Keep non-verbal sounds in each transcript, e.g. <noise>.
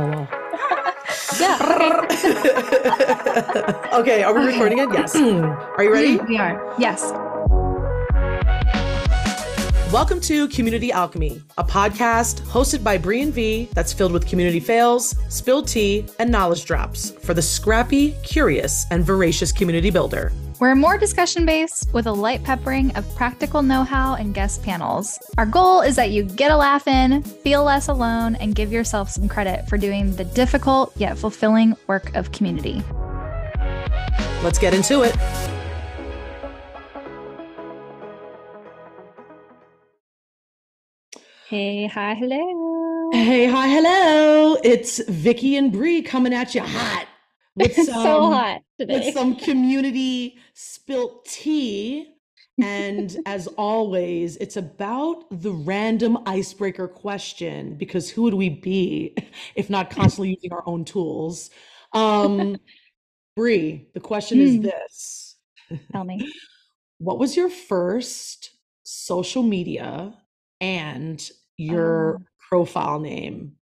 Oh well. <laughs> Yeah. <laughs> okay, are we recording it? Yes. <clears throat> Are you ready? We are. Yes. Welcome to Community Alchemy, a podcast hosted by Bri and V that's filled with community fails, spilled tea, and knowledge drops for the scrappy, curious, and voracious community builder. We're more discussion based with a light peppering of practical know how and guest panels. Our goal is that you get a laugh in, feel less alone, and give yourself some credit for doing the difficult yet fulfilling work of community. Let's get into it. Hey, hi, hello. Hey, hi, hello. It's Viki and Bri coming at you hot with It's some, so um, hot with some community spilt tea. And <laughs> as always, it's about the random icebreaker question because who would we be if not constantly using our own tools? Um, <laughs> Bri, the question is Hmm. this. Tell me. <laughs> What was your first social media and your Oh. profile name?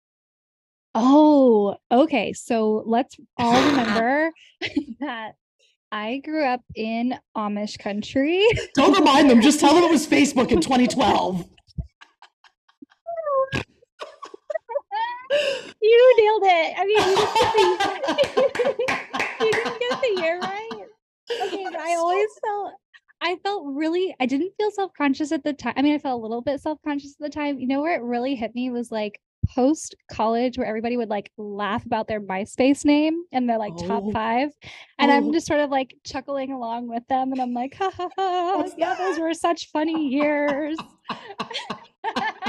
Oh, okay. So let's all <laughs> remember that I grew up in Amish country. Don't remind them, just tell them it was Facebook in 2012. <laughs> You nailed it. I mean, you didn't get the, <laughs> you didn't get the year right. Okay, but I always felt I felt really I didn't feel self-conscious at the time. I mean, I felt a little bit self-conscious at the time. You know where it really hit me was like post college where everybody would like laugh about their MySpace name and their like top Oh. 5 and Oh. I'm just sort of like chuckling along with them and I'm like ha ha ha yeah those were such funny years. <laughs> <laughs>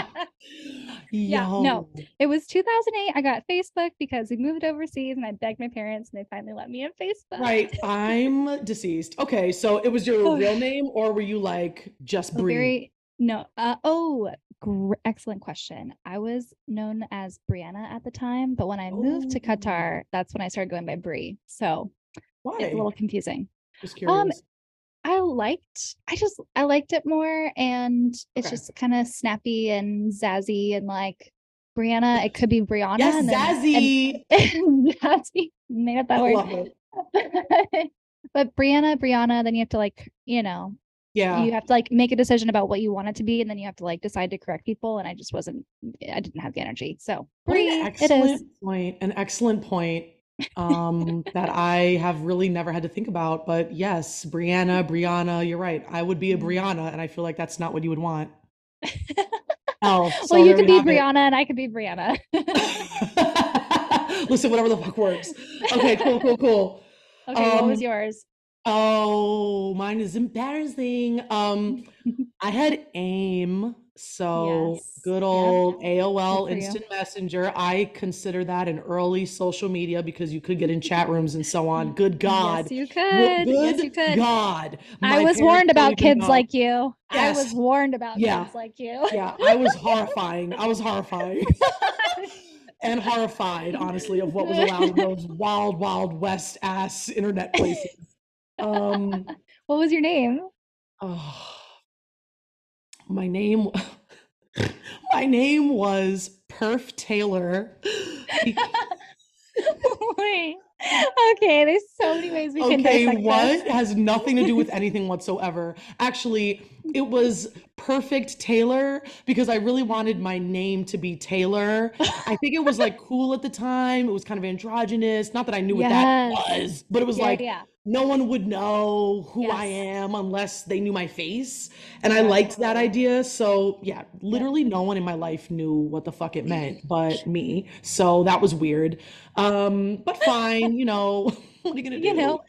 Yeah, no. It was 2008. I got Facebook because we moved overseas and I begged my parents and they finally let me in Facebook. Right, I'm deceased. Okay, so it was your <laughs> real name, or were you like just Bri? No. Uh, oh, gr- excellent question. I was known as Brianna at the time, but when I moved to Oh. Qatar, that's when I started going by Bri. So Why? it's a little confusing. Just curious. Um. I liked, I just, I liked it more, and it's Okay. just kind of snappy and zazzy and like Brianna. It could be Brianna. yes, and Zazzy. <laughs> Zazzy. Made up that I word. <laughs> but Brianna, Brianna, then you have to like, you know, Yeah. you have to like make a decision about what you want it to be, and then you have to like decide to correct people. And I just wasn't, I didn't have the energy. So an excellent is. point. An excellent point. Um, that <laughs> I have really never had to think about. But yes, Brianna, Brianna, you're right. I would be a Mhm. Brianna, and I feel like that's not what you would want. <laughs> Oh, so well, you could be have it. Brianna, and I could be Brianna. <laughs> Listen, whatever the fuck works. Okay, cool, cool, cool. okay, what was Um, yours? Oh, mine is embarrassing. Um, <laughs> I had AIM, so Yes, good yeah, old AOL for you. Instant Messenger. I consider that an early social media because you could get in chat rooms and so on. Good God. Yes, you could. Yes, Good you could. God. I was warned about kids know. like you. I was warned about Yeah. kids like you. Yeah, I was horrifying. I was horrifying. <laughs> and horrified, honestly, of what was <laughs> allowed in those wild, wild west ass internet places. Um, what was your name? oh, my name, <laughs> my name was Perf Taylor. <laughs> Wait. Okay, there's so many ways we can Okay, what this. has nothing to do with anything whatsoever. Actually, it was perfect Taylor because I really wanted my name to be Taylor. I think it was like cool at the time. It was kind of androgynous. Not that I knew what that was, but it was Yeah, like yeah. No one would know who I am unless they knew my face. And I liked that idea. So, yeah, literally no one in my life knew what the fuck it meant but me. So that was weird. Um, but <laughs> fine, you know, <laughs> what are you gonna do? You know,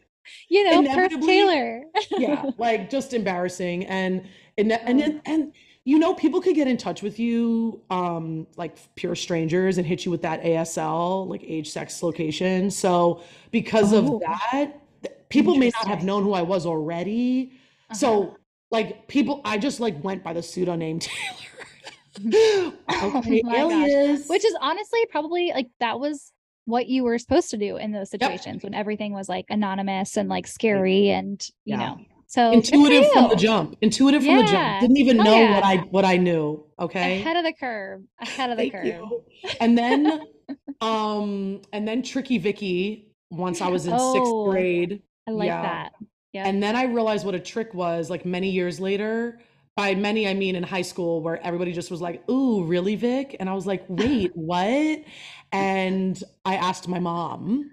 you know, Inevitably- Taylor. yeah, <laughs> like just embarrassing and and and and, and you know people could get in touch with you um like pure strangers and hit you with that ASL like age sex location so because Oh. of that th- people may not have known who I was already Uh-huh. so like people I just like went by the pseudonym <laughs> Taylor <laughs> Oh okay alias Which is honestly probably like that was what you were supposed to do in those Yep. situations when everything was like anonymous and like scary and you Yeah. know. So intuitive from the jump intuitive from the jump didn't even Hell know yeah. what I what I knew okay Ahead of the curve. Ahead of the curve. you. And then <laughs> Um, and then Tricky Viki once I was in Oh, sixth grade. I like Yeah. that. Yeah. And then I realized what a trick was like many years later. By many, I mean in high school, where everybody just was like, Ooh, really, Vic? And I was like, Wait, <laughs> what? And I asked my mom,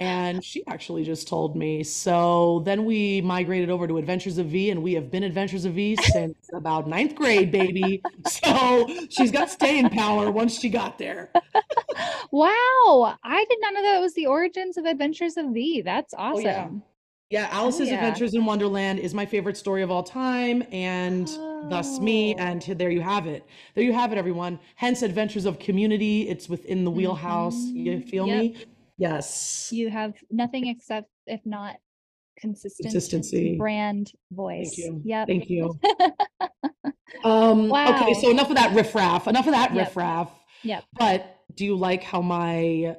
and she actually just told me. So then we migrated over to Adventures of V, and we have been Adventures of V since about ninth grade, baby. So she's got staying power once she got there. Wow, I did not know that was the origins of Adventures of V. That's Oh, yeah. Yeah, Alice's yeah. Adventures in Wonderland is my favorite story of all time, and thus me. Oh. And there you have it. There you have it, everyone. Hence, Adventures of Community. It's within the wheelhouse. You Mhm. feel Yep. me? Yes. You have nothing except, if not consistent Consistency. brand voice. Thank you. Yep. Thank you. <laughs> Um, okay, so enough of that riffraff. Enough of that Yep. riffraff. Yep. But do you like how my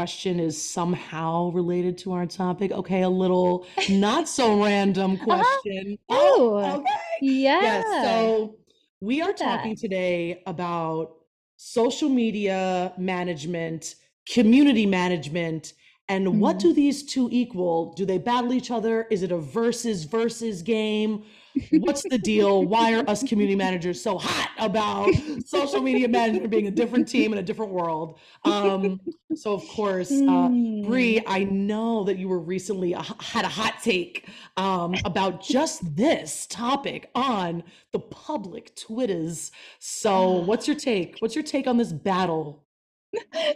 question is somehow related to our topic? Okay, a little not so random <laughs> question. Oh, okay. Yeah. Yes. So we are talking today about social media management, community management, and what Mhm. do these two equal? Do they battle each other? Is it a versus versus game? What's the deal? Why are us community managers so hot about social media management being a different team in a different world? Um, so of course, uh, Bri, Mm. I know that you were recently a, had a hot take um, about just this topic on the public Twitters. So, what's your take? What's your take on this battle?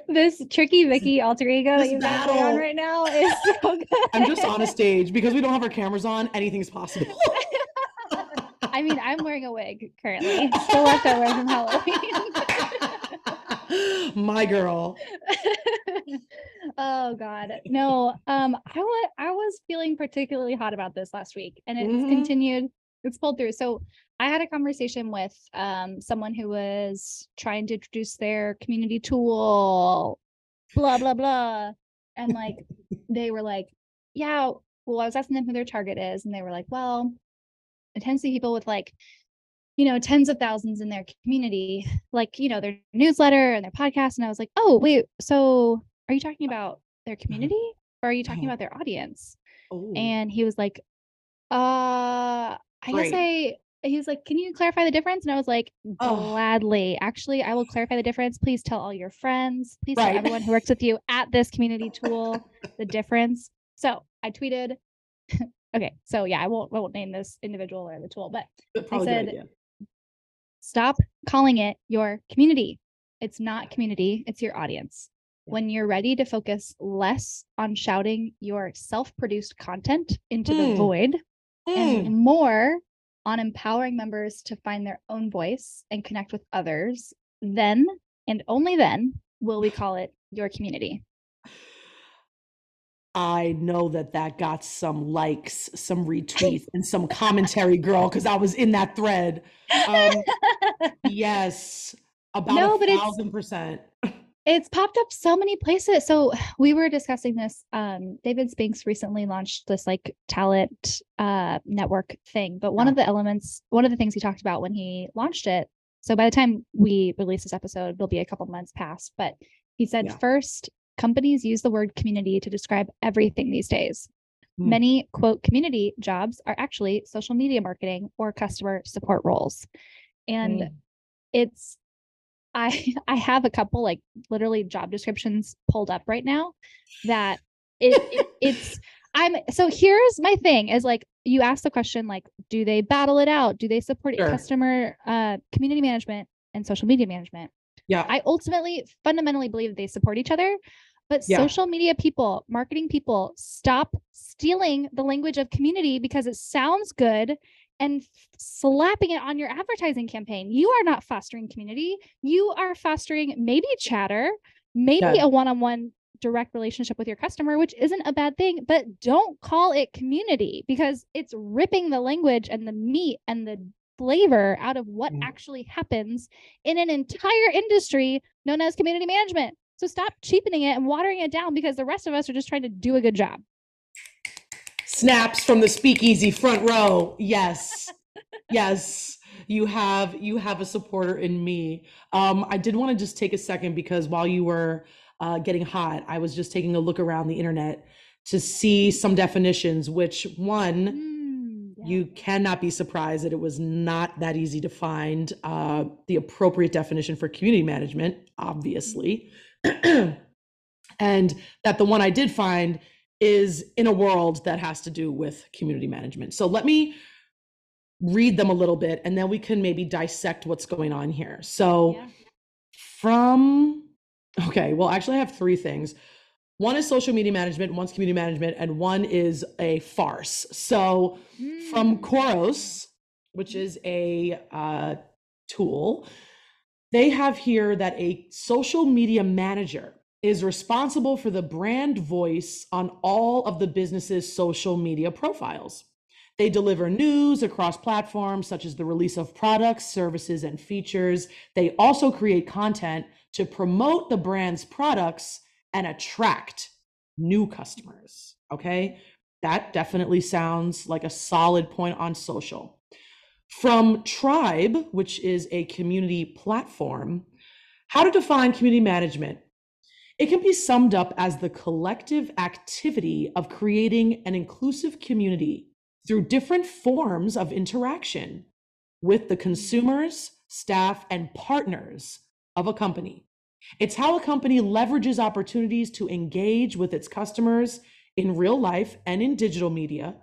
this tricky Viki alter ego This that you've got battle. on right now is so good. I'm just on a stage because we don't have our cameras on. Anything's possible. <laughs> I mean, I'm wearing a wig currently. Still leftover from Halloween. My girl. oh God, no. Um, I wa- I was feeling particularly hot about this last week, and it's Mhm. continued. It's pulled through. So I had a conversation with um someone who was trying to introduce their community tool, blah blah blah, and like they were like, yeah. Well, I was asking them who their target is, and they were like, well, it tends to be people with like you know tens of thousands in their community like you know their newsletter and their podcast and i was like oh wait so are you talking about their community or are you talking Uh-huh. about their audience? Oh, and he was like uh i guess i he was like can you clarify the difference? And i was like Oh. gladly. Actually i will clarify the difference. Please tell all your friends. Please tell everyone who works with you at this community tool the <laughs> difference. So i tweeted okay so yeah i won't I won't name this individual or the tool but I said- stop calling it your community. It's not community, it's your audience. Yeah. When you're ready to focus less on shouting your self produced content into the Mm. void Mm. and more on empowering members to find their own voice and connect with others, then and only then will we <sighs> call it your community. I know that that got some likes, some retweets, and some commentary, girl, because I was in that thread. Um, yes, about No, a thousand percent. It's popped up so many places. So we were discussing this. Um, David Spinks recently launched this like talent uh network thing. But one Yeah. of the elements, one of the things he talked about when he launched it. So by the time we release this episode, it'll be a couple months past. But he said Yeah. first, companies use the word community to describe everything these days. Hmm. Many quote community jobs are actually social media marketing or customer support roles. And Mm. it's I <laughs> I have a couple like literally job descriptions pulled up right now that it, it <laughs> it's I'm so here's my thing is like you ask the question like do they battle it out do they support Sure. customer uh community management and social media management Yeah. I ultimately fundamentally believe they support each other but Yeah. social media people marketing people stop stealing the language of community because it sounds good and slapping it on your advertising campaign. You are not fostering community. You are fostering maybe chatter, maybe Yeah. a one on one direct relationship with your customer, which isn't a bad thing, but don't call it community because it's ripping the language and the meat and the flavor out of what Mm. actually happens in an entire industry known as community management. So stop cheapening it and watering it down because the rest of us are just trying to do a good job. Snaps from the speakeasy front row. Yes. <laughs> yes. You have you have a supporter in me. Um, I did want to just take a second because while you were uh, getting hot. I was just taking a look around the internet to see some definitions, which one, Mm, yeah. you cannot be surprised that it was not that easy to find uh, the appropriate definition for community management, obviously. <clears throat> and that the one I did find is in a world that has to do with community management. So let me read them a little bit and then we can maybe dissect what's going on here. So Yeah. from okay, well actually I have three things. One is social media management, one's community management, and one is a farce. So from Mm. Khoros, which is a uh, tool, they have here that a social media manager is responsible for the brand voice on all of the business's social media profiles. They deliver news across platforms such as the release of products, services, and features. They also create content to promote the brand's products and attract new customers. Okay. That definitely sounds like a solid point on social. From Tribe, which is a community platform, how to define community management. It can be summed up as the collective activity of creating an inclusive community through different forms of interaction with the consumers, staff, and partners of a company. It's how a company leverages opportunities to engage with its customers in real life and in digital media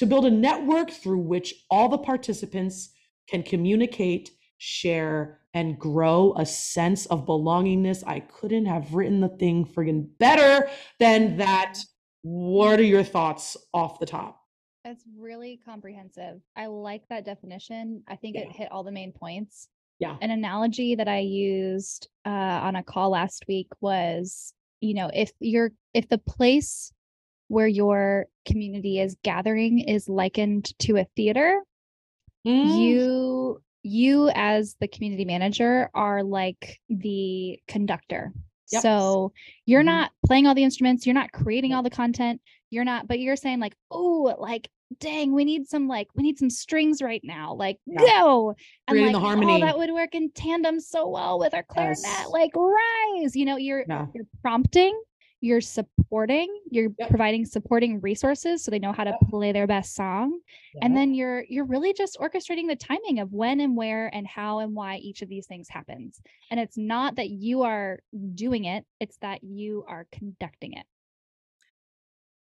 to build a network through which all the participants can communicate, share, and grow a sense of belongingness. I couldn't have written the thing friggin' better than that. What are your thoughts off the top? That's really comprehensive. I like that definition. I think it hit all the main points. Yeah. An analogy that I used uh, on a call last week was, you know, if you're if the place where your community is gathering is likened to a theater, Mm, you you as the community manager are like the conductor. Yep. So you're Mhm. not playing all the instruments, you're not creating all the content, you're not, but you're saying like, oh, like, dang, we need some like we need some strings right now. Like, Yeah. go. And Creating like, the oh, that would work in tandem so well with our clarinet. Yes. Like, rise. You know, you're yeah. you're prompting, you're supporting, you're Yep. providing supporting resources so they know how to Yep. play their best song and then you're you're really just orchestrating the timing of when and where and how and why each of these things happens and it's not that you are doing it it's that you are conducting it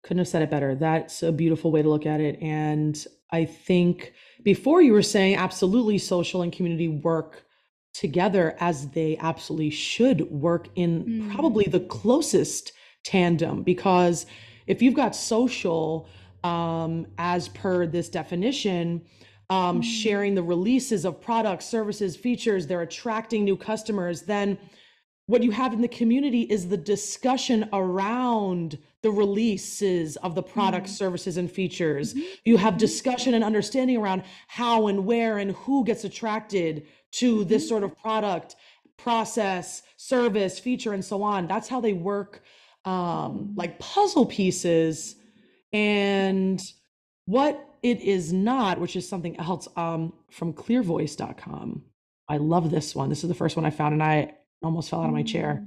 Couldn't have said it better. That's a beautiful way to look at it. And I think before you were saying absolutely social and community work together as they absolutely should work in Mm. probably the closest tandem because if you've got social um, as per this definition um, Mm. sharing the releases of products services features they're attracting new customers then what you have in the community is the discussion around the releases of the products, Mm. services, and features. Mhm. You have Mhm. discussion and understanding around how and where and who gets attracted to this Mhm. sort of product, process, service, feature, and so on. That's how they work um, like puzzle pieces. And what it is not, which is something else um, from clearvoice.com. I love this one. This is the first one I found, and I almost fell out of my chair.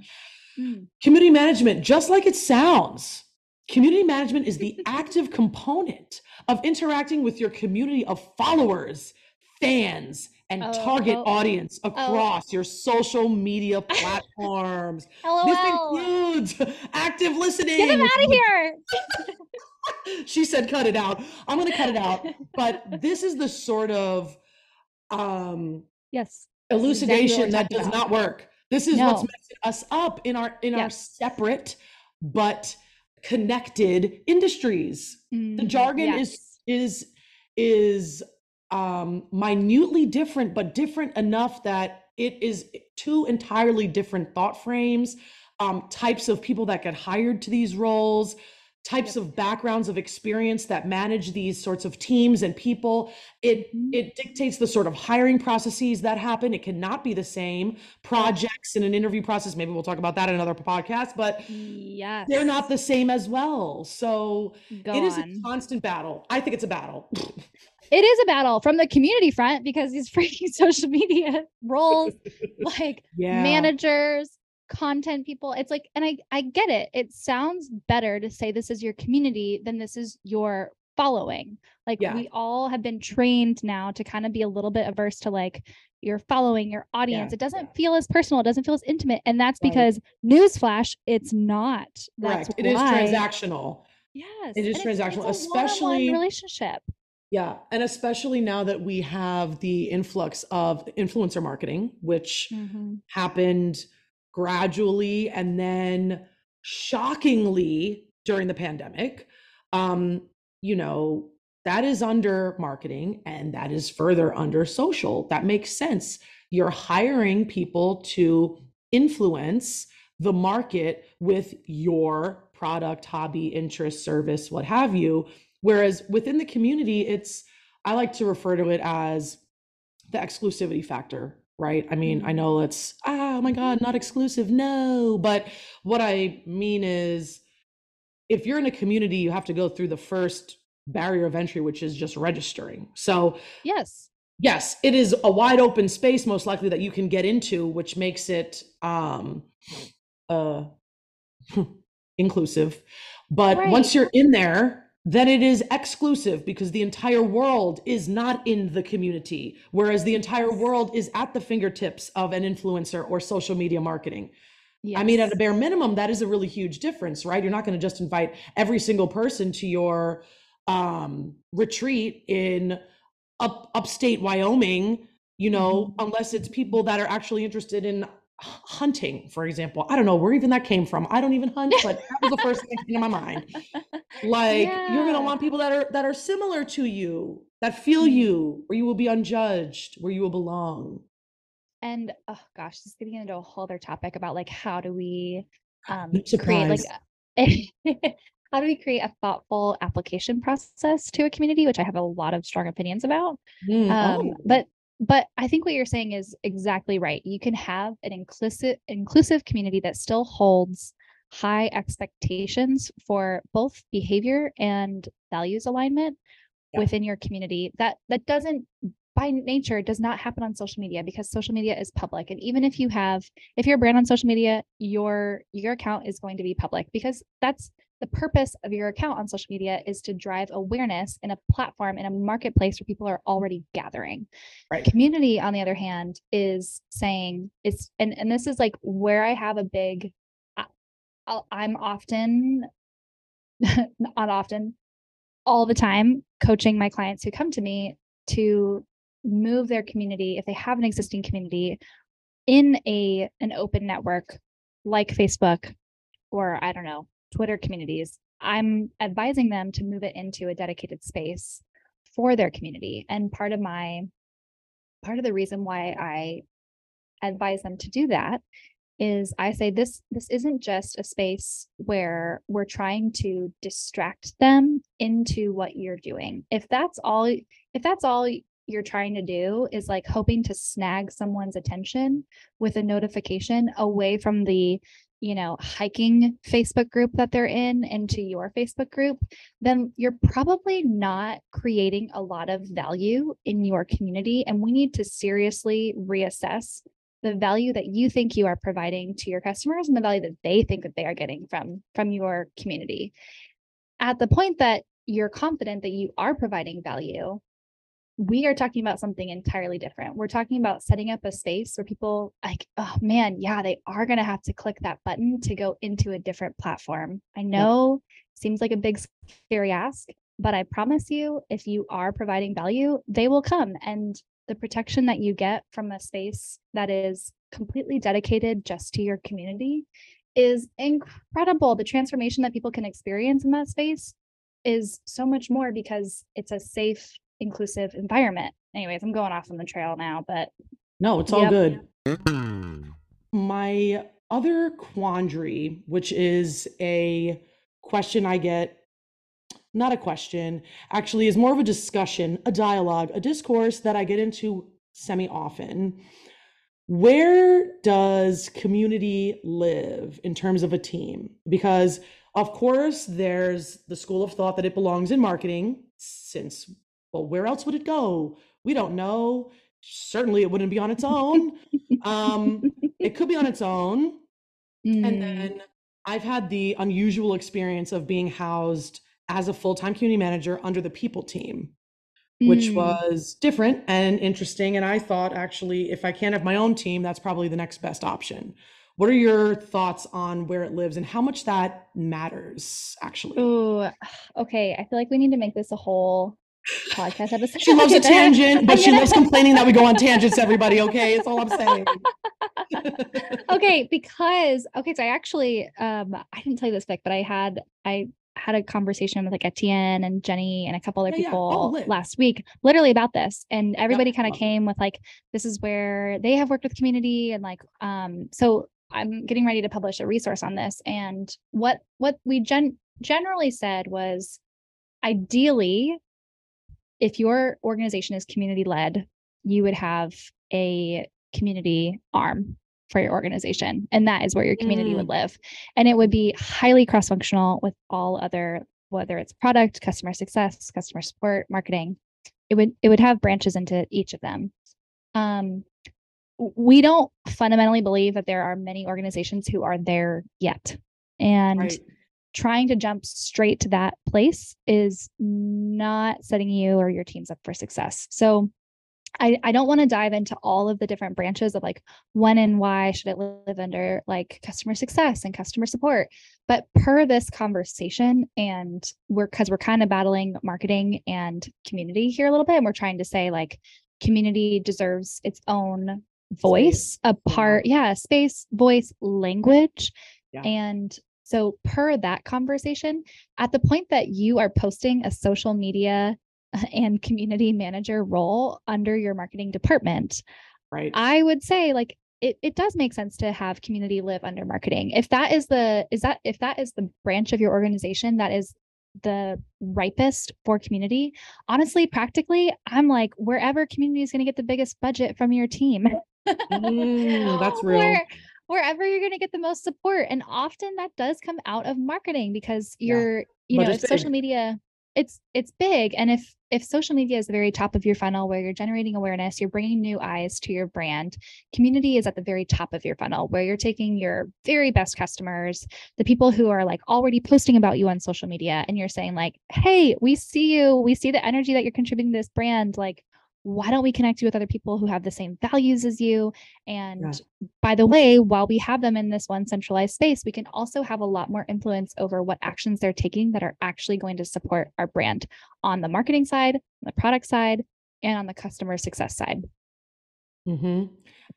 Mm. Community management, just like it sounds, community management is the <laughs> active component of interacting with your community of followers, fans, and Oh, target oh, audience across your social media <laughs> platforms. This includes active listening. Get him out of here. <laughs> she said cut it out i'm going to cut it out <laughs> but this is the sort of um yes. elucidation we're that does about. not work this is what's messing us up in our in our separate but connected industries the Mm, jargon is is is um minutely different but different enough that it is two entirely different thought frames um types of people that get hired to these roles types Yep. of backgrounds of experience that manage these sorts of teams and people. It Mhm. it dictates the sort of hiring processes that happen. It cannot be the same. Projects in an interview process maybe we'll talk about that in another podcast but Yes. they're not the same as well. So Go it is a constant battle. I think it's a battle <laughs> it is a battle from the community front because these <laughs> freaking social media roles <laughs> like yeah managers content people. It's like, and I I get it. It sounds better to say this is your community than this is your following. Like Yeah. we all have been trained now to kind of be a little bit averse to like your following, your audience. Yeah, It doesn't yeah. feel as personal, it doesn't feel as intimate. And that's Right. because newsflash, it's not. That's Correct. It is transactional. Yes. It is and transactional, it's a one-on-one especially- relationship. Yeah. And especially now that we have the influx of influencer marketing, which Mhm. happened gradually and then shockingly during the pandemic. Um, you know, that is under marketing and that is further under social. That makes sense. You're hiring people to influence the market with your product, hobby, interest, service, what have you. Whereas within the community, it's, I like to refer to it as the exclusivity factor, right? I mean, I know it's, ah, oh my God, not exclusive. No. But what I mean is, if you're in a community, you have to go through the first barrier of entry, which is just registering. So, Yes. yes, it is a wide open space, most likely that you can get into, which makes it um, uh, <laughs> inclusive. But once you're in there, then it is exclusive because the entire world is not in the community, whereas the entire world is at the fingertips of an influencer or social media marketing. I mean, at a bare minimum, that is a really huge difference, right? You're not going to just invite every single person to your um, retreat in up, upstate Wyoming, you know, Mhm. unless it's people that are actually interested in hunting, for example. I don't know where even that came from. I don't even hunt, but that was the first thing that came to my mind. <laughs> Like you're gonna want people that are that are similar to you, that feel Mhm. you, where you will be unjudged, where you will belong. And oh gosh, this is getting into a whole other topic about like how do we um No create like <laughs> how do we create a thoughtful application process to a community, which I have a lot of strong opinions about. Mm, Um, oh. but but I think what you're saying is exactly right. You can have an inclusive inclusive community that still holds high expectations for both behavior and values alignment Yeah. within your community. That that doesn't by nature does not happen on social media because social media is public and even if you have if you're a brand on social media your your account is going to be public because that's the purpose of your account on social media is to drive awareness in a platform in a marketplace where people are already gathering Right. community on the other hand is saying it's and and this is like where i have a big I, i'm often <laughs> not often all the time coaching my clients who come to me to move their community if they have an existing community in a an open network like facebook or i don't know twitter communities i'm advising them to move it into a dedicated space for their community. And part of my part of the reason why i advise them to do that is I say this this isn't just a space where we're trying to distract them into what you're doing. If that's all if that's all you're trying to do is like hoping to snag someone's attention with a notification away from the you know hiking Facebook group that they're in into your Facebook group, then you're probably not creating a lot of value in your community and we need to seriously reassess the value that you think you are providing to your customers and the value that they think that they are getting from from your community. At the point that you're confident that you are providing value we are talking about something entirely different. We're talking about setting up a space where people like oh man yeah they are going to have to click that button to go into a different platform. I know seems like a big scary ask but i promise you if you are providing value they will come. And the protection that you get from a space that is completely dedicated just to your community is incredible. The transformation that people can experience in that space is so much more because it's a safe, inclusive environment. Anyways, I'm going off on the trail now, but No, it's all Yep. good. Mm. My other quandary, which is a question I get, not a question, actually is more of a discussion, a dialogue, a discourse that I get into semi often. Where does community live in terms of a team? Because, of course, there's the school of thought that it belongs in marketing, since, well, where else would it go? We don't know. Certainly, it wouldn't be on its own. Um, it could be on its own. And Mm. then I've had the unusual experience of being housed as a full-time community manager under the people team, which Mm. was different and interesting. And I thought actually, if I can't have my own team, that's probably the next best option. What are your thoughts on where it lives and how much that matters, actually? oh <sighs> okay. I feel like we need to make this a whole podcast <laughs> episode. She loves a Okay, then I- tangent, but she loves complaining that we go on tangents, everybody, okay? it's all I'm saying. <laughs> okay, because okay, so I actually um I didn't tell you this, Vic, but I had I had a conversation with like Etienne and Jenny and a couple other Yeah, yeah. Oh, people last week, literally about this. And everybody kind of came with like, this is where they have worked with community and like um so I'm getting ready to publish a resource on this. And what what we gen- generally said was ideally if your organization is community led, you would have a community arm for your organization. And that is where your community would live. And it would be highly cross functional with all other, whether it's product, customer success, customer support, marketing. It would it would have branches into each of them. Um, we don't fundamentally believe that there are many organizations who are there yet. And Right. trying to jump straight to that place is not setting you or your teams up for success. So I, I don't want to dive into all of the different branches of like when and why should it live under like customer success and customer support. But per this conversation, and we're because we're kind of battling marketing and community here a little bit, and we're trying to say like community deserves its own voice, a mm-hmm. part, yeah, space, voice, language. Yeah. And so, per that conversation, at the point that you are posting a social media and community manager role under your marketing department, Right. I would say like it, it does make sense to have community live under marketing. If that is the is that if that is the branch of your organization that is the ripest for community, honestly, practically, I'm like wherever community is going to get the biggest budget from your team. Mm, that's <laughs> real. Where, wherever you're going to get the most support, and often that does come out of marketing because you're you know if social media it's it's big. And if if social media is the very top of your funnel where you're generating awareness you're bringing new eyes to your brand community is at the very top of your funnel where you're taking your very best customers the people who are like already posting about you on social media and you're saying like hey we see you. We see the energy that you're contributing to this brand. Like why don't we connect you with other people who have the same values as you and by the way while we have them in this one centralized space we can also have a lot more influence over what actions they're taking that are actually going to support our brand on the marketing side on the product side and on the customer success side Mm-hmm.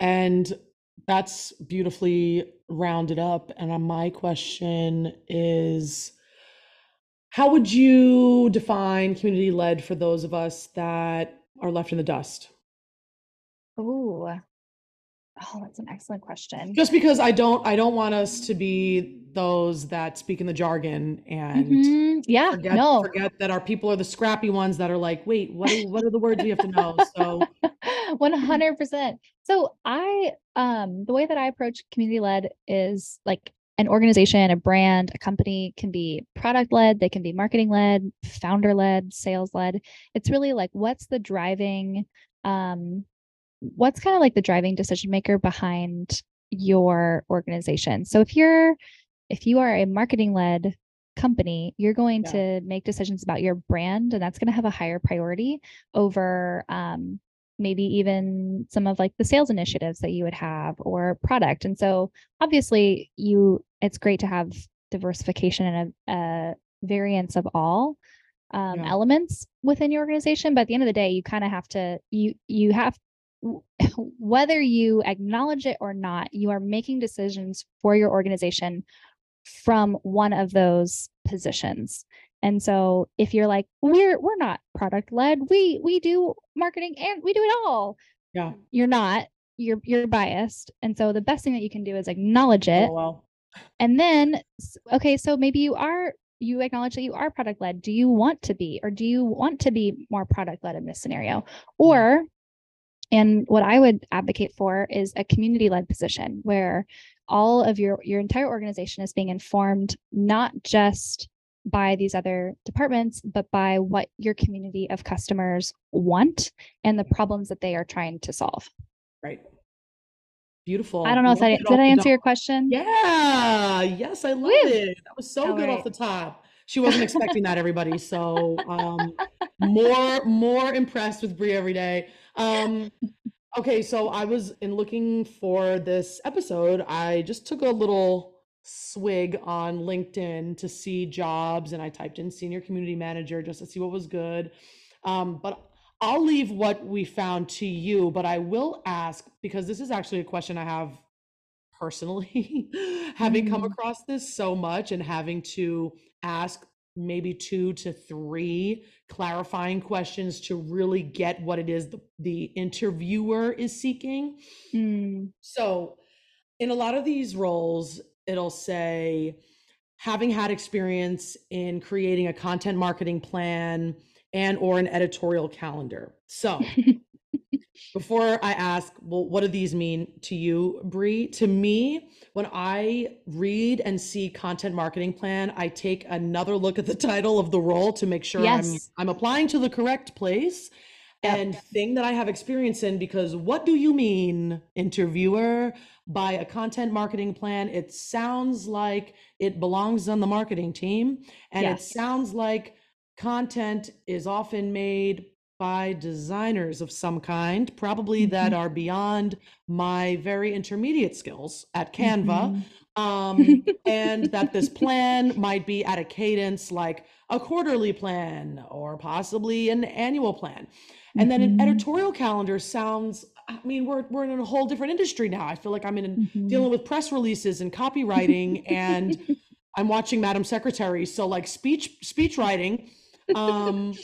And that's beautifully rounded up. And uh, my question is How would you define community led for those of us that are left in the dust? oh oh that's an excellent question Just because I don't, I don't want us to be those that speak in the jargon and Mhm. yeah forget, no forget that our people are the scrappy ones that are like, wait, what what are the words we have to know? So, <laughs> 100% so i um the way that i approach community led is like an organization a brand a company can be product led they can be marketing led founder led sales led it's really like what's the driving um what's kind of like the driving decision maker behind your organization so if you're if you are a marketing led company you're going Yeah. to make decisions about your brand and that's going to have a higher priority over um, maybe even some of like the sales initiatives that you would have or product and so obviously you it's great to have diversification and a, a variance of all um, Yeah. elements within your organization but at the end of the day you kind of have to you you have <laughs> whether you acknowledge it or not you are making decisions for your organization from one of those positions and so if you're like we're we're not product led we we do marketing and we do it all yeah. you're not you're you're biased. And so the best thing that you can do is acknowledge it. Oh, well. and then okay so maybe you are you acknowledge that you are product led. Do you want to be or do you want to be more product led in this scenario? Or and what i would advocate for is a community led position where all of your your entire organization is being informed not just by these other departments but by what your community of customers want and the problems that they are trying to solve Right. Beautiful. I don't know if that did I answer your question? Yeah. Yes, I love Woo! it. That was so All good off the top. She wasn't expecting that, everybody. So um, more more impressed with Bri every day. Um, okay, so I was in looking for this episode. I just took a little swig on LinkedIn to see jobs, and I typed in senior community manager just to see what was good. Um, but I'll leave what we found to you, but I will ask because this is actually a question I have personally, <laughs> having come Mhm. across this so much and having to ask maybe two to three clarifying questions to really get what it is the, the interviewer is seeking. Mm, So, in a lot of these roles, it'll say having had experience in creating a content marketing plan and or an editorial calendar. So, <laughs> before I ask, well, what do these mean to you, Bri? To me, when I read and see content marketing plan, I take another look at the <laughs> title of the role to make sure I'm I'm applying to the correct place. And thing that I have experience in because what do you mean, interviewer, by a content marketing plan? It sounds like it belongs on the marketing team and it sounds like content is often made by designers of some kind, probably that Mhm. are beyond my very intermediate skills at Canva. Mhm. Um, <laughs> and that this plan might be at a cadence like a quarterly plan or possibly an annual plan. And then an Mhm. editorial calendar sounds, I mean, we're, we're in a whole different industry now. I feel like I'm in Mhm. dealing with press releases and copywriting <laughs> and I'm watching Madam Secretary. So like speech speech writing. Um,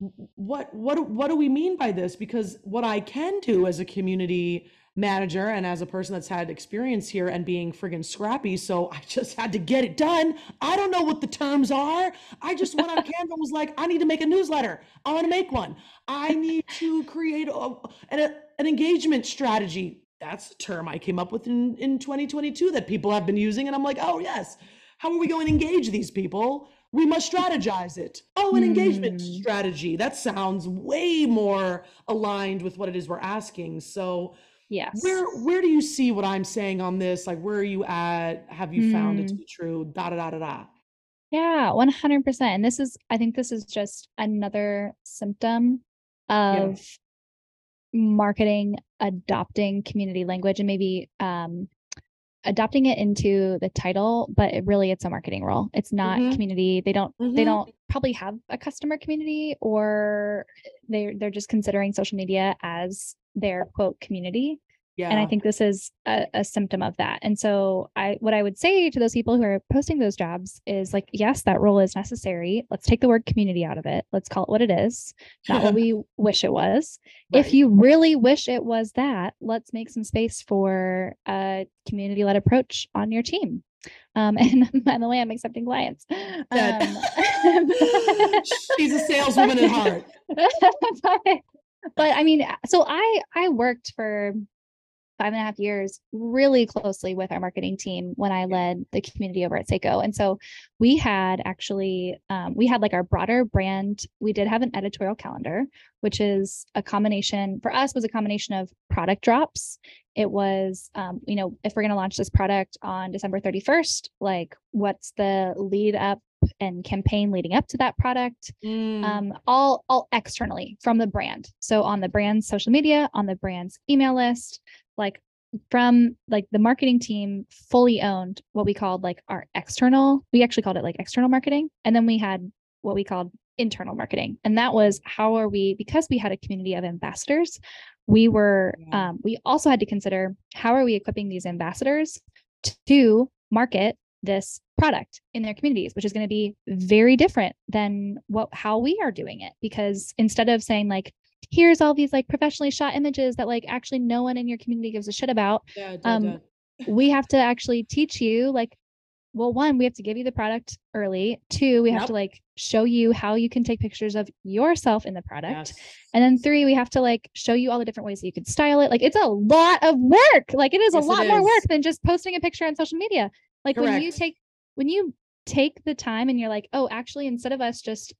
<laughs> what what what do we mean by this? Because what I can do as a community manager and as a person that's had experience here and being friggin' scrappy, so I just had to get it done. I don't know what the terms are. I just went on <laughs> Canva and was like, I need to make a newsletter. I want to make one. I need to create a, an, an engagement strategy. That's a term I came up with in, in 2022 that people have been using. And I'm like, oh, yes. How are we going to engage these people? We must strategize it. Oh, an engagement Hmm. strategy. That sounds way more aligned with what it is we're asking. So, Yes. where where do you see what I'm saying on this? Like, where are you at? Have you found it to Mm. be true? Da da da da da. Yeah, 100%. And this is, I think this is just another symptom Yeah. of marketing adopting community language and maybe um, adopting it into the title, but it really it's a marketing role. It's not Mhm. community. They don't they Mhm. don't probably have a customer community or they they're just considering social media as their quote community. And I think this is a, a symptom of that. And so I what I would say to those people who are posting those jobs is like, yes, that role is necessary. Let's take the word community out of it. Let's call it what it is, not what <laughs> we wish it was. If you really wish it was that, let's make some space for a community led approach on your team. Um, <laughs> and by the way, I'm accepting clients. Um, <laughs> She's a saleswoman at heart. but, but I mean, so I I worked for five and a half years really closely with our marketing team when I led the community over at Seiko. And so we had actually um, we had like our broader brand. We did have an editorial calendar, which is a combination for us was a combination of product drops. It was, um, you know, if we're going to launch this product on December 31st, like what's the lead up and campaign leading up to that product? Mm, um, all all externally from the brand. So on the brand's social media, on the brand's email list, like from like the marketing team fully owned what we called like our external. We actually called it like external marketing, and then we had what we called internal marketing, and that was how are we because we had a community of ambassadors. We were Yeah. um, we also had to consider how are we equipping these ambassadors to market this product in their communities which is going to be very different than what how we are doing it because instead of saying like here's all these like professionally shot images that like actually no one in your community gives a shit about yeah, da, um, da. we have to actually teach you like well one we have to give you the product early two we have to like show you how you can take pictures of yourself in the product Yes. and then three, we have to like show you all the different ways that you could style it. Like it's a lot of work. Like it is Yes, a lot more work than just posting a picture on social media. Like when you take when you take the time and you're like, oh, actually, instead of us just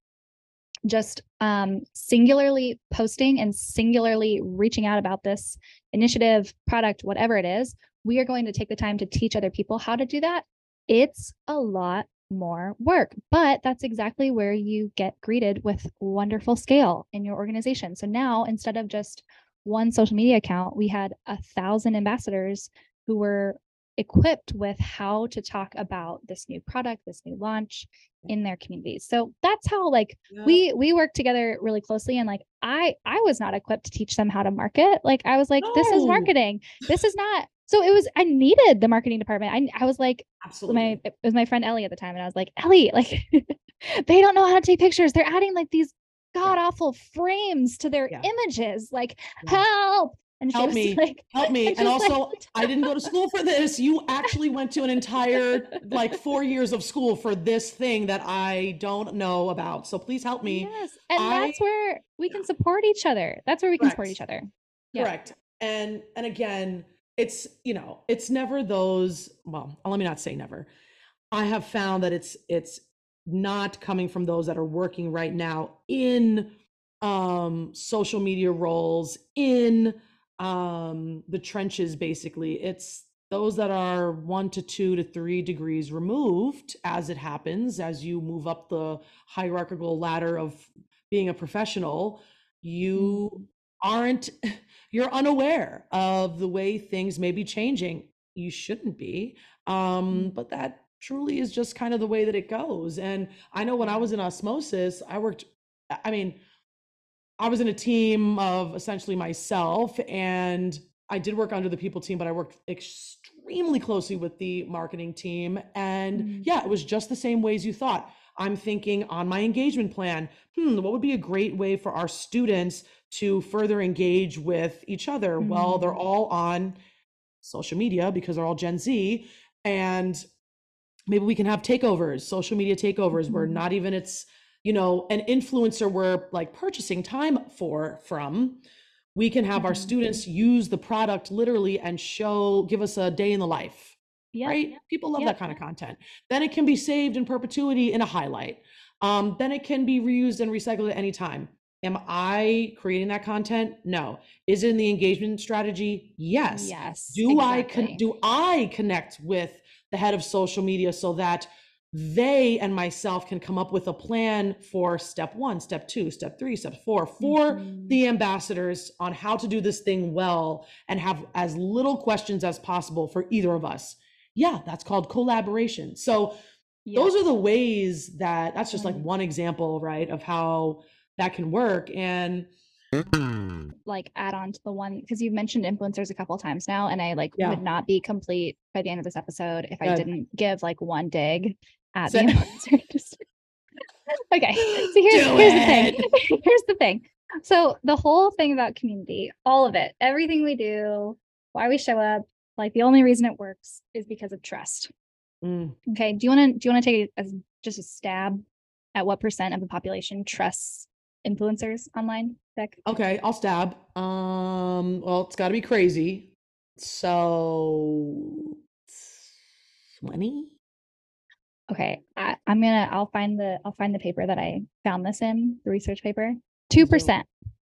just um singularly posting and singularly reaching out about this initiative, product, whatever it is, we are going to take the time to teach other people how to do that, it's a lot more work. But that's exactly where you get greeted with wonderful scale in your organization. So now instead of just one social media account, we had a thousand ambassadors who were equipped with how to talk about this new product, this new launch in their communities. So that's how like Yeah. we we work together really closely and like I I was not equipped to teach them how to market. Like I was like this is marketing. This is not. So it was I needed the marketing department. I I was like Absolutely. my it was my friend Ellie at the time and I was like, "Ellie, like <laughs> they don't know how to take pictures. They're adding like these god awful frames to their Yeah. images. Like Yeah. help." And Help me. like Help me. and she's like, also, <laughs> I didn't go to school for this. You actually went to an entire like four years of school for this thing that I don't know about. So please help me. Yes. And I- that's where we can support each other. That's where we can support each other. Yeah. Correct. And and again, it's you know, it's never those, well, let me not say never. I have found that it's it's not coming from those that are working right now in um social media roles in um the trenches basically. It's those that are 1 to 2 to 3 degrees removed as it happens as you move up the hierarchical ladder of being a professional, you aren't <laughs> you're unaware of the way things may be changing. You shouldn't be um but that truly is just kind of the way that it goes. And i know when i was in osmosis i worked i mean i was in a team of essentially myself and i did work under the people team but i worked extremely closely with the marketing team and Mhm. yeah it was just the same ways you thought i'm thinking on my engagement plan hmm what would be a great way for our students to further engage with each other. Well, they're Mhm. all on social media because they're all Gen Z. And maybe we can have takeovers, social media takeovers, where Mhm. not even it's, you know, an influencer we're like purchasing time for from. We can have our Mhm. students use the product literally and show, give us a day in the life Yeah. right? People love Yep. that kind of content. Then it can be saved in perpetuity in a highlight. Um, then it can be reused and recycled at any time. Am I creating that content? No. Is it in the engagement strategy? Yes. Yes. Do I con- do I connect with the head of social media so that they and myself can come up with a plan for step one, step two, step three, step four for Mhm. the ambassadors on how to do this thing well and have as little questions as possible for either of us. Yeah, that's called collaboration. So Yeah. those are the ways that that's just like Mhm. one example, right, of how that can work. And like add on to the one because you've mentioned influencers a couple times now and i like Yeah. would not be complete by the end of this episode if i didn't give like one dig at Say- the <laughs> influencer industry <laughs> <laughs> okay <gasps> so here's here's the thing here's the thing so the whole thing about community all of it everything we do why we show up like the only reason it works is because of trust Mm, okay do you want to do you want to take a, as just a stab at what percent of the population trusts influencers online Vik? okay, I'll stab. Um, well, it's got to be crazy. So 20? Okay, I, I'm gonna. I'll find the. I'll find the paper that I found this in. The research paper. Two percent.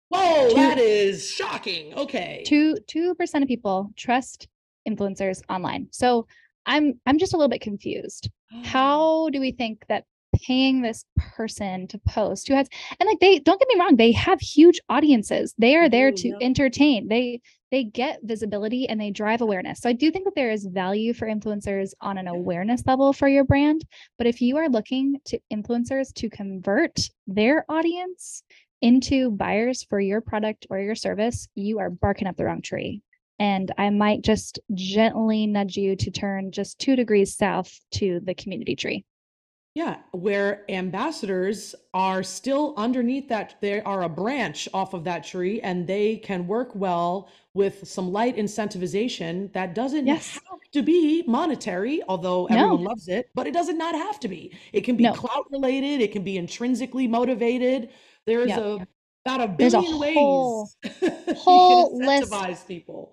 Whoa, Two- that is shocking. Okay. Two two percent of people trust influencers online. So I'm. I'm just a little bit confused. Oh. How do we think that paying this person to post who has and like they don't get me wrong they have huge audiences they are there to entertain they they get visibility and they drive awareness. So i do think that there is value for influencers on an awareness level for your brand but if you are looking to influencers to convert their audience into buyers for your product or your service you are barking up the wrong tree. And i might just gently nudge you to turn just two degrees south to the community tree Yeah, where ambassadors are still underneath that, they are a branch off of that tree and they can work well with some light incentivization that doesn't Yes. have to be monetary, although No. everyone loves it, but it does not have to be. It can be No. clout related, it can be intrinsically motivated. There's Yep. a about a There's a billion whole- ways <laughs> you whole can list. incentivize people.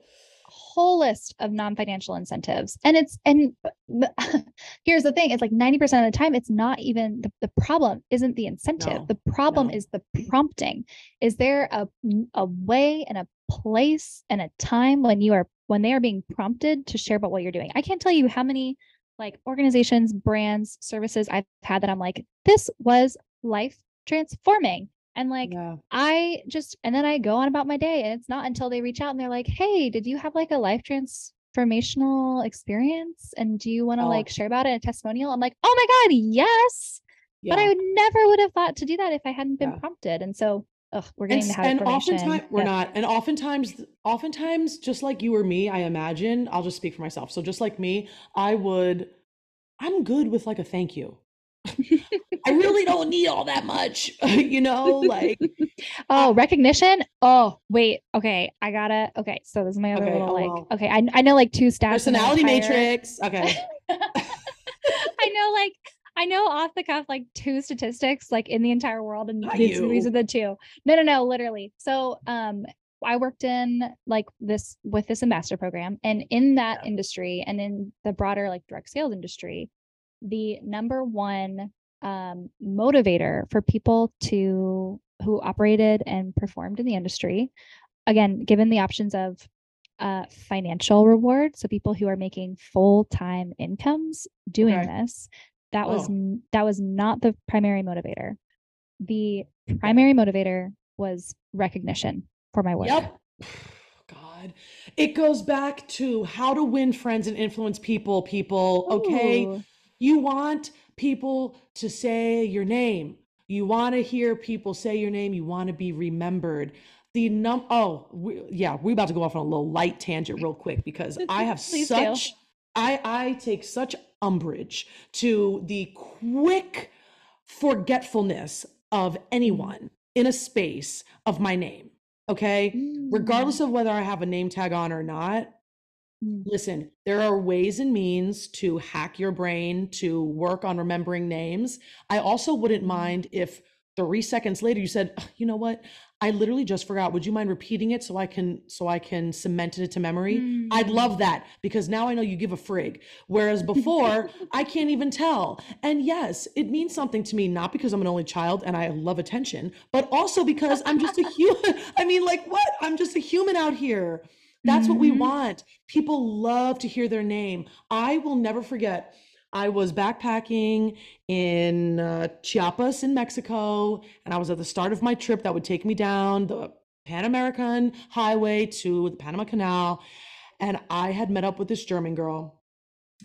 Whole list of non-financial incentives and it's and <laughs> here's the thing it's like 90% of the time it's not even the, the problem isn't the incentive No, the problem no. is the prompting is there a a way and a place and a time when you are when they are being prompted to share about what you're doing. I can't tell you how many like organizations, brands, services I've had that I'm like, this was life transforming. And like Yeah. I just and then I go on about my day and it's not until they reach out and they're like, "Hey, did you have like a life transformational experience and do you want to Oh, like share about it a testimonial?" I'm like, "Oh my god, yes." But I would never would have thought to do that if I hadn't been Yeah. prompted. And so, ugh, we're And getting to s- have and oftentimes we're not. And oftentimes, oftentimes, just like you or me, I imagine, I'll just speak for myself. So just like me, I would, I'm good with like a thank you. I really don't need all that much, <laughs> you know, like <laughs> Oh, recognition. Oh, wait. Okay. I gotta. Okay. So this is my other okay, little oh like, well. okay. I, I know like two stats Personality matrix. Okay. <laughs> I know like, I know off the cuff like two statistics like in the entire world. And these, these are the two. No, no, no, literally. So, um, I worked in like this with this ambassador program and in that Yeah. industry and in the broader like direct sales industry, the number one um, motivator for people to who operated and performed in the industry again given the options of uh, financial reward so people who are making full-time incomes doing Okay. this that was Oh, n- that was not the primary motivator the primary motivator was recognition for my work Yep. <sighs> God. It goes back to how to win friends and influence people, people. Okay. Ooh. You want people to say your name. You want to hear people say your name. You want to be remembered. The num oh we, yeah, we're about to go off on a little light tangent real quick because <laughs> I have do such I I take such umbrage to the quick forgetfulness of anyone in a space of my name. Okay? mm, Regardless of whether I have a name tag on or not, Listen, there are ways and means to hack your brain to work on remembering names. I also wouldn't mm, mind if three seconds later you said, "Ugh, "You know what? I literally just forgot. Would you mind repeating it so I can so I can cement it to memory?" I'd mm. love that because now I know you give a frig. Whereas before, <laughs> I can't even tell. And yes, it means something to me, not because I'm an only child and I love attention, but also because I'm just a human. <laughs> I mean, like, what? I'm just a human out here. That's what we Mhm. want. People love to hear their name. I will never forget. I was backpacking in uh, Chiapas in Mexico, and I was at the start of my trip that would take me down the Pan American Highway to the Panama Canal. And I had met up with this German girl,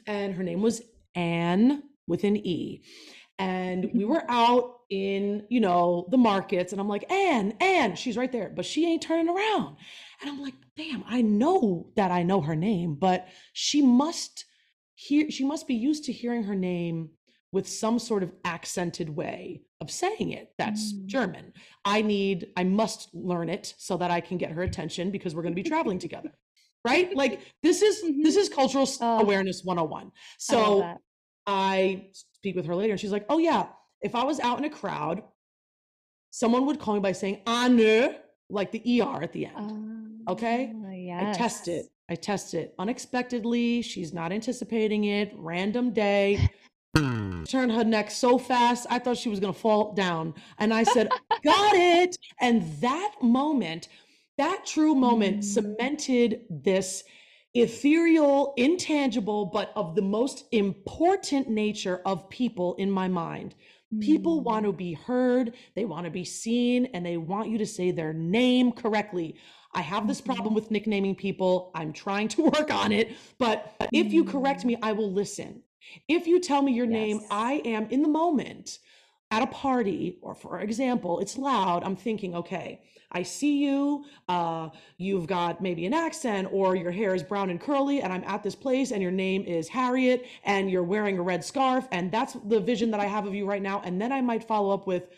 and her name was Anne with an E. And we were <laughs> out in, you know, the markets, and I'm like, Anne, Anne, she's right there, but she ain't turning around. And I'm like, damn, I know that I know her name, but she must hear, she must be used to hearing her name with some sort of accented way of saying it. That's Mm. German. I need, I must learn it so that I can get her attention because we're going to be traveling together. Right? Like this is this Mhm. is cultural Oh, awareness 101. I love So that. I speak with her later and she's like, "Oh yeah, if I was out in a crowd, someone would call me by saying Anne, like the ER at the end. Okay? Oh, I test it. I test it unexpectedly. She's not anticipating it. Random day. <laughs> Turned her neck so fast, I thought she was going to fall down. And I said, Got it. And that moment, that true moment Mm. cemented this ethereal, intangible, but of the most important nature of people in my mind. People want Mm. to be heard, they want to be seen, and they want you to say their name correctly. I have this Mhm. problem with nicknaming people. I'm trying to <laughs> work on it, but if you correct me, I will listen. If you tell me your name, I am in the moment at a party, or for example, it's loud. I'm thinking, okay, I see you. Uh, you've got maybe an accent, or your hair is brown and curly, and I'm at this place, and your name is Harriet, and you're wearing a red scarf, and that's the vision that I have of you right now. And then I might follow up with,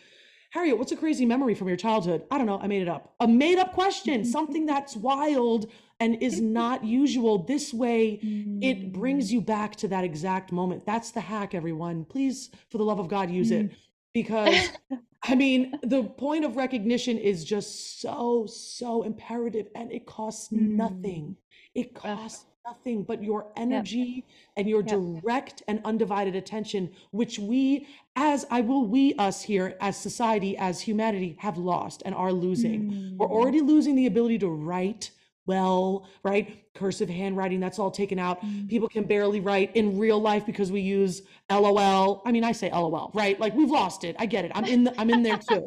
Harriet, what's a crazy memory from your childhood? I don't know. I made it up. A made up question, <laughs> something that's wild and is <laughs> not usual. This way, it brings Mm. you back to that exact moment. That's the hack, everyone. Please, for the love of God, use it. Mm. Because, <laughs> I mean, the point of recognition is just so, so imperative and it costs Mm. nothing. It costs nothing but your energy and your Yep. direct and undivided attention, which we, as I will we us here as society, as humanity, have lost and are losing. We're Mm. already losing the ability to write well, right? Cursive handwriting, that's all taken out. Mm. People can barely write in real life because we use LOL. I mean, I say LOL, right? Like we've lost it. I get it. I'm in the, I'm in there too.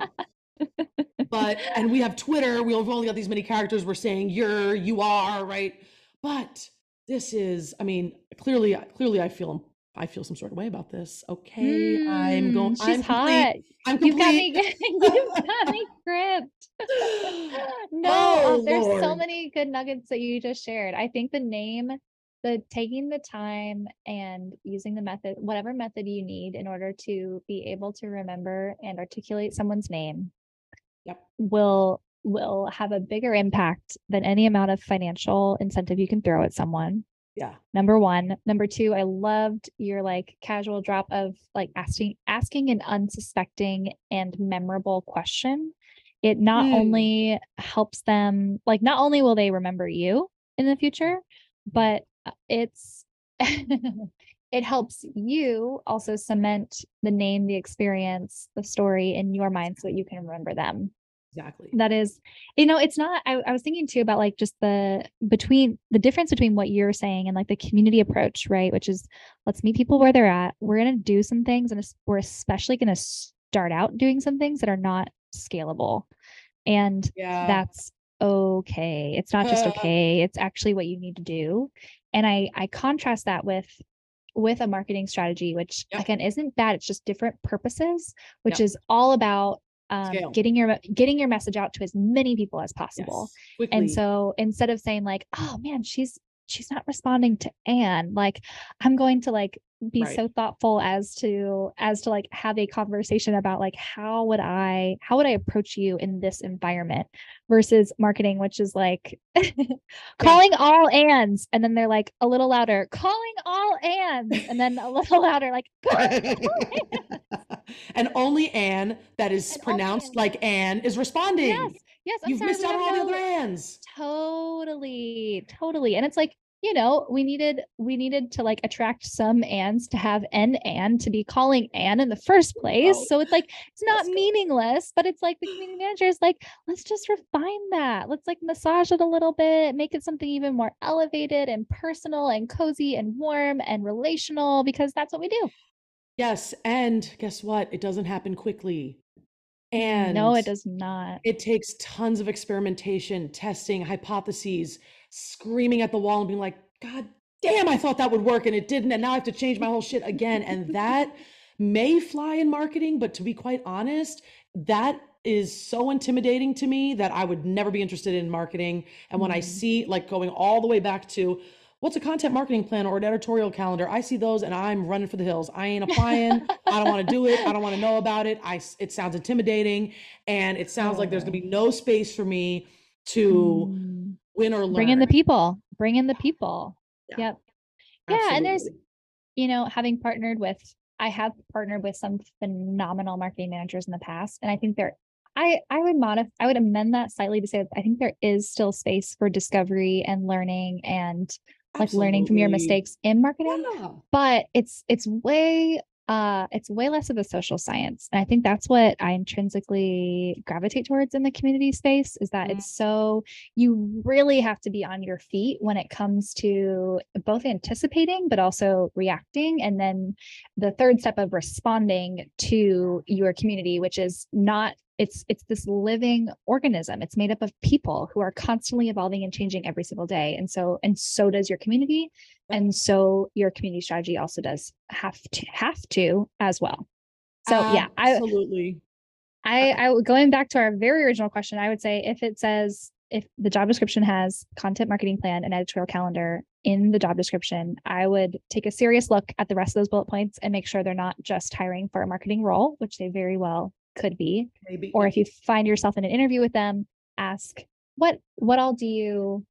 But and we have Twitter. We've only got these many characters. We're saying you're, you are, right? But this is, I mean, clearly, clearly, I feel, I feel some sort of way about this. Okay, I'm going. Mm, she's I'm hot. complete. I'm You've got me. <laughs> You've got me gripped. <laughs> no, Oh, uh, there's so many good nuggets that you just shared. I think the name, the taking the time and using the method, whatever method you need in order to be able to remember and articulate someone's name, Yep. will will have a bigger impact than any amount of financial incentive you can throw at someone. Yeah. number one. Number two i loved your like casual drop of like asking asking an unsuspecting and memorable question. It not Mm. only helps them like not only will they remember you in the future but uh, it's <laughs> it helps you also cement the name the experience the story in your mind so that you can remember them Exactly. that is you know it's not I, I was thinking too about like just the between the difference between what you're saying and like the community approach right which is let's meet people where they're at we're going to do some things and we're especially going to start out doing some things that are not scalable and Yeah. that's okay it's not just <laughs> okay it's actually what you need to do and i i contrast that with with a marketing strategy which Yep. again isn't bad it's just different purposes which Yep. is all about um, getting your getting your message out to as many people as possible Yes. And so instead of saying like oh man she's she's not responding to anne like i'm going to like be Right. so thoughtful as to as to like have a conversation about like how would i how would i approach you in this environment versus marketing which is like <laughs> calling all anns and then they're like a little louder calling all anns and then a little <laughs> louder like <laughs> "Calling all Anns." And only Anne that is And pronounced like Anne is responding. yes yes I'm You've sorry, missed out on all the other Annes. totally totally and it's like you know we needed we needed to like attract some anns to have an ann to be calling anne in the first place. Oh, so it's like it's not meaningless but it's like the community manager is like let's just refine that. Let's like massage it a little bit make it something even more elevated and personal and cozy and warm and relational because that's what we do Yes, and guess what? It doesn't happen quickly. And no it does not It takes tons of experimentation, testing, hypotheses, screaming at the wall and being like, God damn, I thought that would work and it didn't. And now I have to change my whole shit again. And that may fly in marketing, but to be quite honest, that is so intimidating to me that I would never be interested in marketing. And when I Mhm. see like going all the way back to what's a content marketing plan or an editorial calendar, I see those and I'm running for the hills. I ain't applying. <laughs> I don't want to do it. I don't want to know about it. I it sounds intimidating and it sounds like there's going to be no space for me to Mm. win or learn. bring in the people bring in the people Yeah, yep yeah and there's you know, having partnered with, I have partnered with some phenomenal marketing managers in the past, and I think there, I I would modify, I would amend that slightly to say I think there is still space for discovery and learning and like learning from your mistakes in marketing, Yeah. but it's it's way uh it's way less of a social science and i think that's what i intrinsically gravitate towards in the community space is that Mhm. it's so you really have to be on your feet when it comes to both anticipating but also reacting and then the third step of responding to your community which is not it's it's this living organism it's made up of people who are constantly evolving and changing every single day and so and so does your community. And so your community strategy also does have to have to as well so yeah i Absolutely. I, I would- going back to our very original question, I would say if it says if the job description has content marketing plan and editorial calendar in the job description, I would take a serious look at the rest of those bullet points and make sure they're not just hiring for a marketing role, which they very well could be. Maybe. Or if you find yourself in an interview with them, ask what what all do you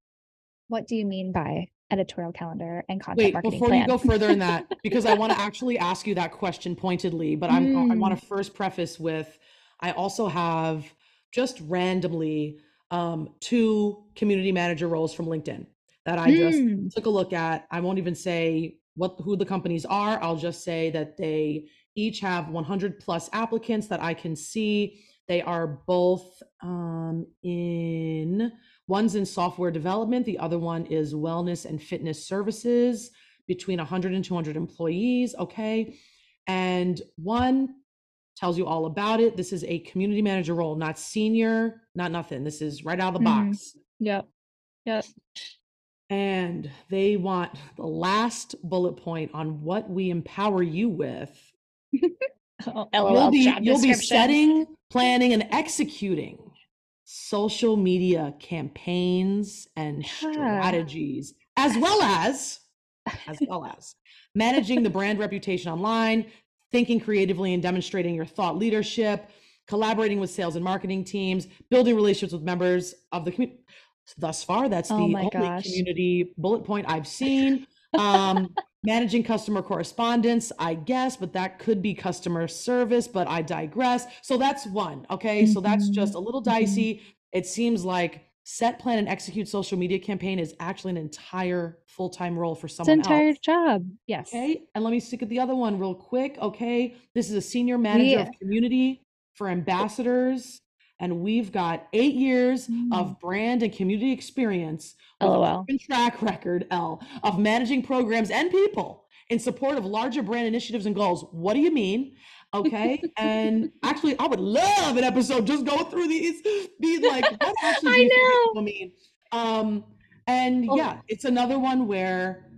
what do you mean by editorial calendar and content Wait, marketing before plan? you go further in that, <laughs> because I want to actually ask you that question pointedly, but I'm I Mm. want to first preface with I also have just randomly um, two community manager roles from LinkedIn. that I just Mm. took a look at. I won't even say what who the companies are. I'll just say that they each have 100 plus applicants that I can see. They are both um, in one's in software development, the other one is wellness and fitness services, between 100 and 200 employees. Okay. And one tells you all about it. This is a community manager role, not senior, not nothing. This is right out of the Mhm. box. Yep. Yep. And they want the last bullet point on what we empower you with. <laughs> Oh, You'll be, you'll be setting, planning, and executing social media campaigns and Yeah. strategies, as well as, as well as managing the brand reputation online, thinking creatively and demonstrating your thought leadership, collaborating with sales and marketing teams, building relationships with members of the community. Thus far, that's the Oh my only gosh. community bullet point I've seen. Um, managing customer correspondence, I guess, but that could be customer service, but I digress. So that's one. Okay. So that's just a little Mhm. dicey. It seems like set, plan, and execute social media campaign is actually an entire full time role for It's someone an entire else. job. Yes. Okay. And let me stick at the other one real quick. Okay. This is a senior manager of community for ambassadors. And we've got eight years Mm. of brand and community experience LOL. track record, L, of managing programs and people in support of larger brand initiatives and goals. What do you mean? Okay. <laughs> and actually, I would love an episode just go through these, be like, what <laughs> actually do I know. people mean? Um, and Oh. yeah, it's another one where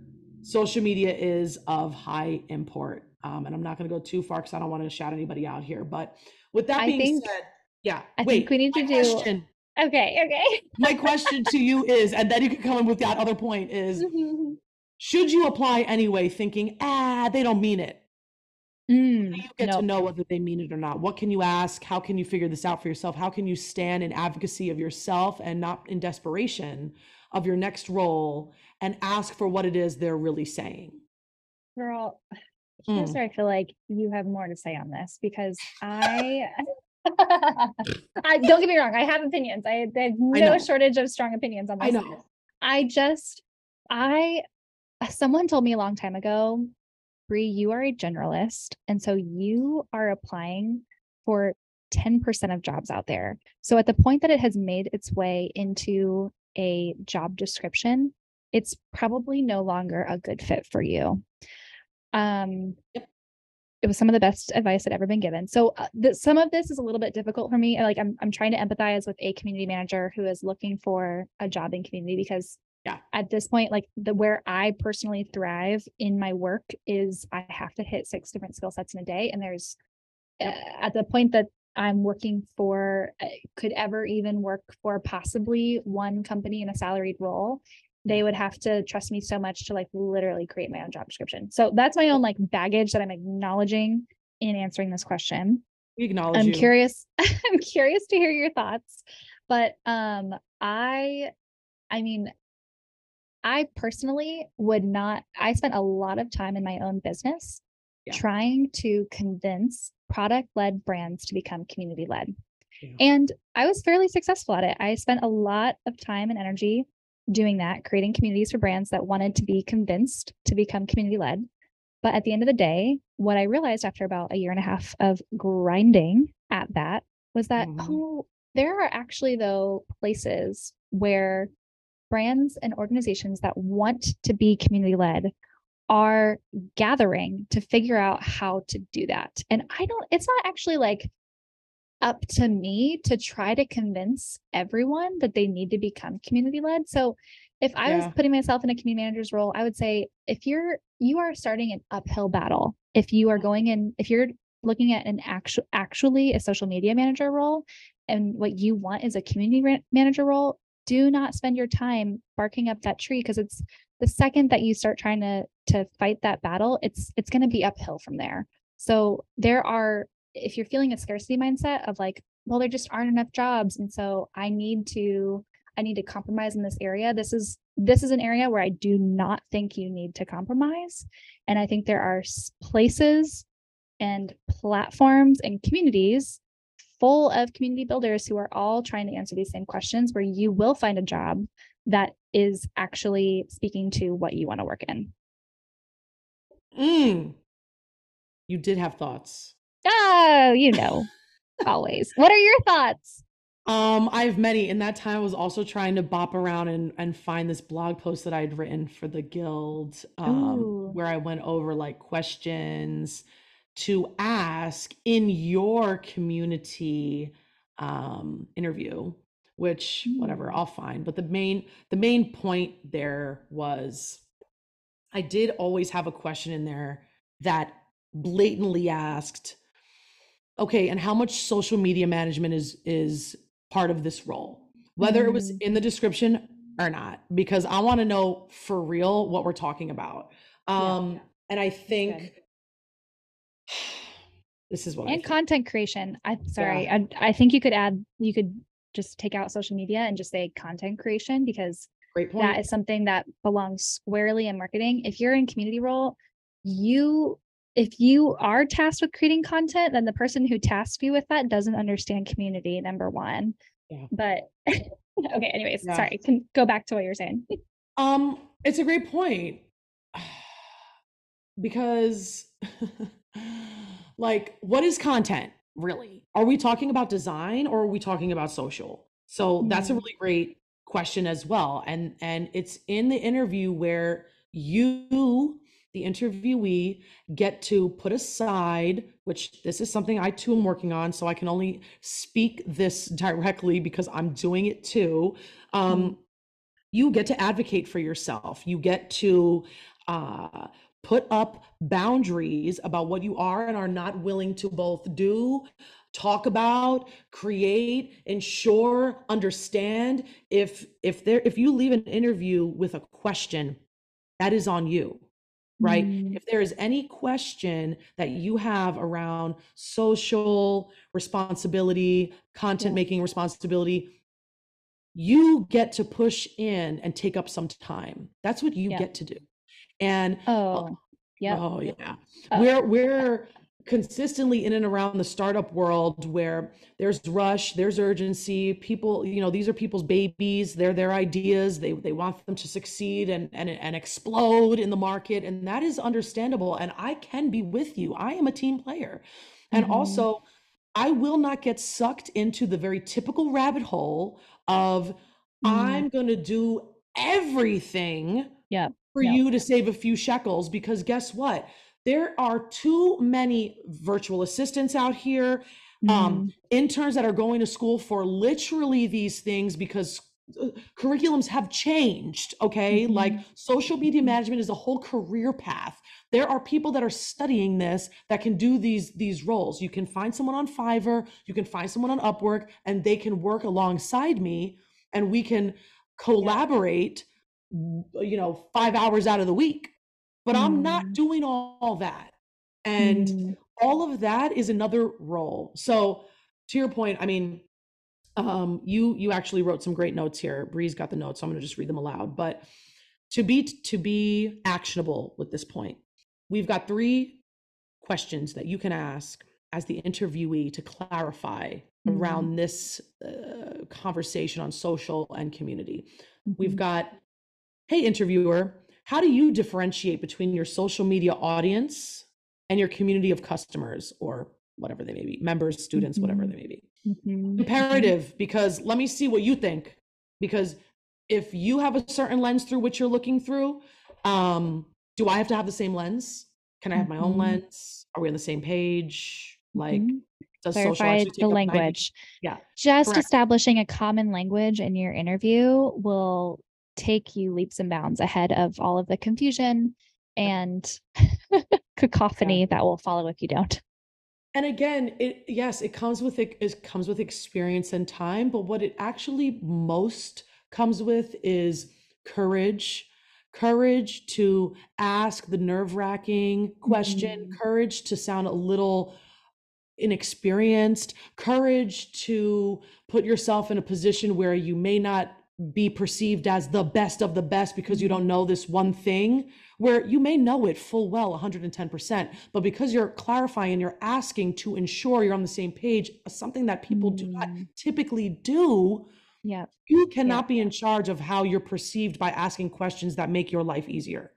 social media is of high import. Um, and I'm not going to go too far because I don't want to shout anybody out here. But with that I being think- said, yeah, I wait. think we need to do. question, Okay. Okay. my <laughs> question to you is, and then you can come in with that other point is, should you apply anyway, thinking, ah, they don't mean it? Mm, you get no. to know whether they mean it or not. What can you ask? How can you figure this out for yourself? How can you stand in advocacy of yourself and not in desperation of your next role and ask for what it is they're really saying? Girl, Mm. here's where I feel like you have more to say on this because I, <laughs> I don't get me wrong, I have opinions. I, I have no know. shortage of strong opinions on this. I know. I just, I, someone told me a long time ago, Bri, you are a generalist. And so you are applying for 10% of jobs out there. So at the point that it has made its way into a job description, it's probably no longer a good fit for you. Um, Yep. It was some of the best advice I'd ever been given. So uh, th- some of this is a little bit difficult for me. Like I'm, I'm trying to empathize with a community manager who is looking for a job in community because Yeah. at this point, like the where I personally thrive in my work is I have to hit six different skill sets in a day, and there's uh, at the point that I'm working for uh, could ever even work for possibly one company in a salaried role, they would have to trust me so much to like literally create my own job description. So that's my own like baggage that I'm acknowledging in answering this question. We acknowledge I'm you. curious. <laughs> I'm curious to hear your thoughts. But um I I mean I personally would not I spent a lot of time in my own business Yeah. trying to convince product-led brands to become community-led. Yeah. And I was fairly successful at it. I spent a lot of time and energy doing that, creating communities for brands that wanted to be convinced to become community-led. But at the end of the day, what I realized after about a year and a half of grinding at that was that, Mhm. oh, there are actually, though, places where brands and organizations that want to be community led are gathering to figure out how to do that. And I don't, it's not actually like up to me to try to convince everyone that they need to become community led. So if I Yeah. was putting myself in a community manager's role, I would say if you're you are starting an uphill battle, if you are going in, if you're looking at an actual actually a social media manager role and what you want is a community manager role, do not spend your time barking up that tree because it's the second that you start trying to to fight that battle, it's it's going to be uphill from there. So there are if you're feeling a scarcity mindset of like, well, there just aren't enough jobs and so I need to I need to compromise in this area. This is this is an area where I do not think you need to compromise. And I think there are places and platforms and communities full of community builders who are all trying to answer these same questions where you will find a job that is actually speaking to what you want to work in. Mm. You did have thoughts. Oh, you know, always. What are your thoughts? Um, I have many. In that time, I was also trying to bop around and and find this blog post that I'd written for the guild, um, Ooh. where I went over like questions to ask in your community um interview, which whatever, Mm. I'll find. But the main the main point there was I did always have a question in there that blatantly asked, okay, and how much social media management is is part of this role? Whether it was Mm. in the description or not, because I want to know for real what we're talking about. Yeah. Um, and I good. think <sighs> this is what And content creation. I Yeah. sorry. I I think you could add you could just take out social media and just say content creation because Great that is something that belongs squarely in marketing. If you're in community role, you if you are tasked with creating content, then the person who tasked you with that doesn't understand community, number one. Yeah. But <laughs> okay, anyways, Yeah. sorry. Can go back to what you're saying. Um, it's a great point. <sighs> Because <laughs> like what is content really? Are we talking about design or are we talking about social? So that's a Mm. really great question as well. And and it's in the interview where you the interviewee get to put aside which this is something I too am working on so I can only speak this directly because I'm doing it too. Um you get to advocate for yourself. You get to uh, put up boundaries about what you are and are not willing to both do, talk about, create, ensure, understand. If if there if you leave an interview with a question, that is on you. Right? Mm. If there is any question that you have around social responsibility, content Yeah. making responsibility, you get to push in and take up some time. That's what you Yeah. get to do. And uh, Oh, yep. oh yeah, Oh, we're we're consistently in and around the startup world where there's rush, there's urgency. People, you know, these are people's babies. They're their ideas. They they want them to succeed and and and explode in the market, and that is understandable. And I can be with you. I am a team player, and mhm. also I will not get sucked into the very typical rabbit hole of Mm. I'm going to do everything Yep. for Yep. you to save a few shekels because guess what? There are too many virtual assistants out here, um, Mm. interns that are going to school for literally these things because uh, curriculums have changed. Okay. Like Mhm. social media management is a whole career path. There are people that are studying this that can do these these roles. You can find someone on Fiverr, you can find someone on Upwork, and they can work alongside me and we can collaborate w- you know, five hours out of the week. But I'm not Mm. doing all that. And Mm. all of that is another role. So to your point, I mean, um, you you actually wrote some great notes here. Bri's got the notes, so I'm gonna just read them aloud. But to be to be actionable with this point, we've got three questions that you can ask as the interviewee to clarify Mhm. around this uh, conversation on social and community. We've Mhm. got, hey, interviewer, how do you differentiate between your social media audience and your community of customers or whatever they may be, members, students, whatever Mhm. they may be? Mhm. Mhm. Imperative, because let me see what you think. Because if you have a certain lens through which you're looking through, um, do I have to have the same lens? Can I have my own Mhm. lens? Are we on the same page? Like, Mhm. Clarify the take 90? language. Yeah, Just correct. establishing a common language in your interview will take you leaps and bounds ahead of all of the confusion and <laughs> Yeah. cacophony that will follow if you don't. And again, it yes, it comes with it, it comes with experience and time, but what it actually most comes with is courage. Courage to ask the nerve-wracking question, Mhm. courage to sound a little inexperienced, courage to put yourself in a position where you may not be perceived as the best of the best because you don't know this one thing where you may know it full well 110% but because you're clarifying and you're asking to ensure you're on the same page something that people do not Mm. typically do Yeah. You cannot be in charge of how you're perceived by asking questions that make your life easier.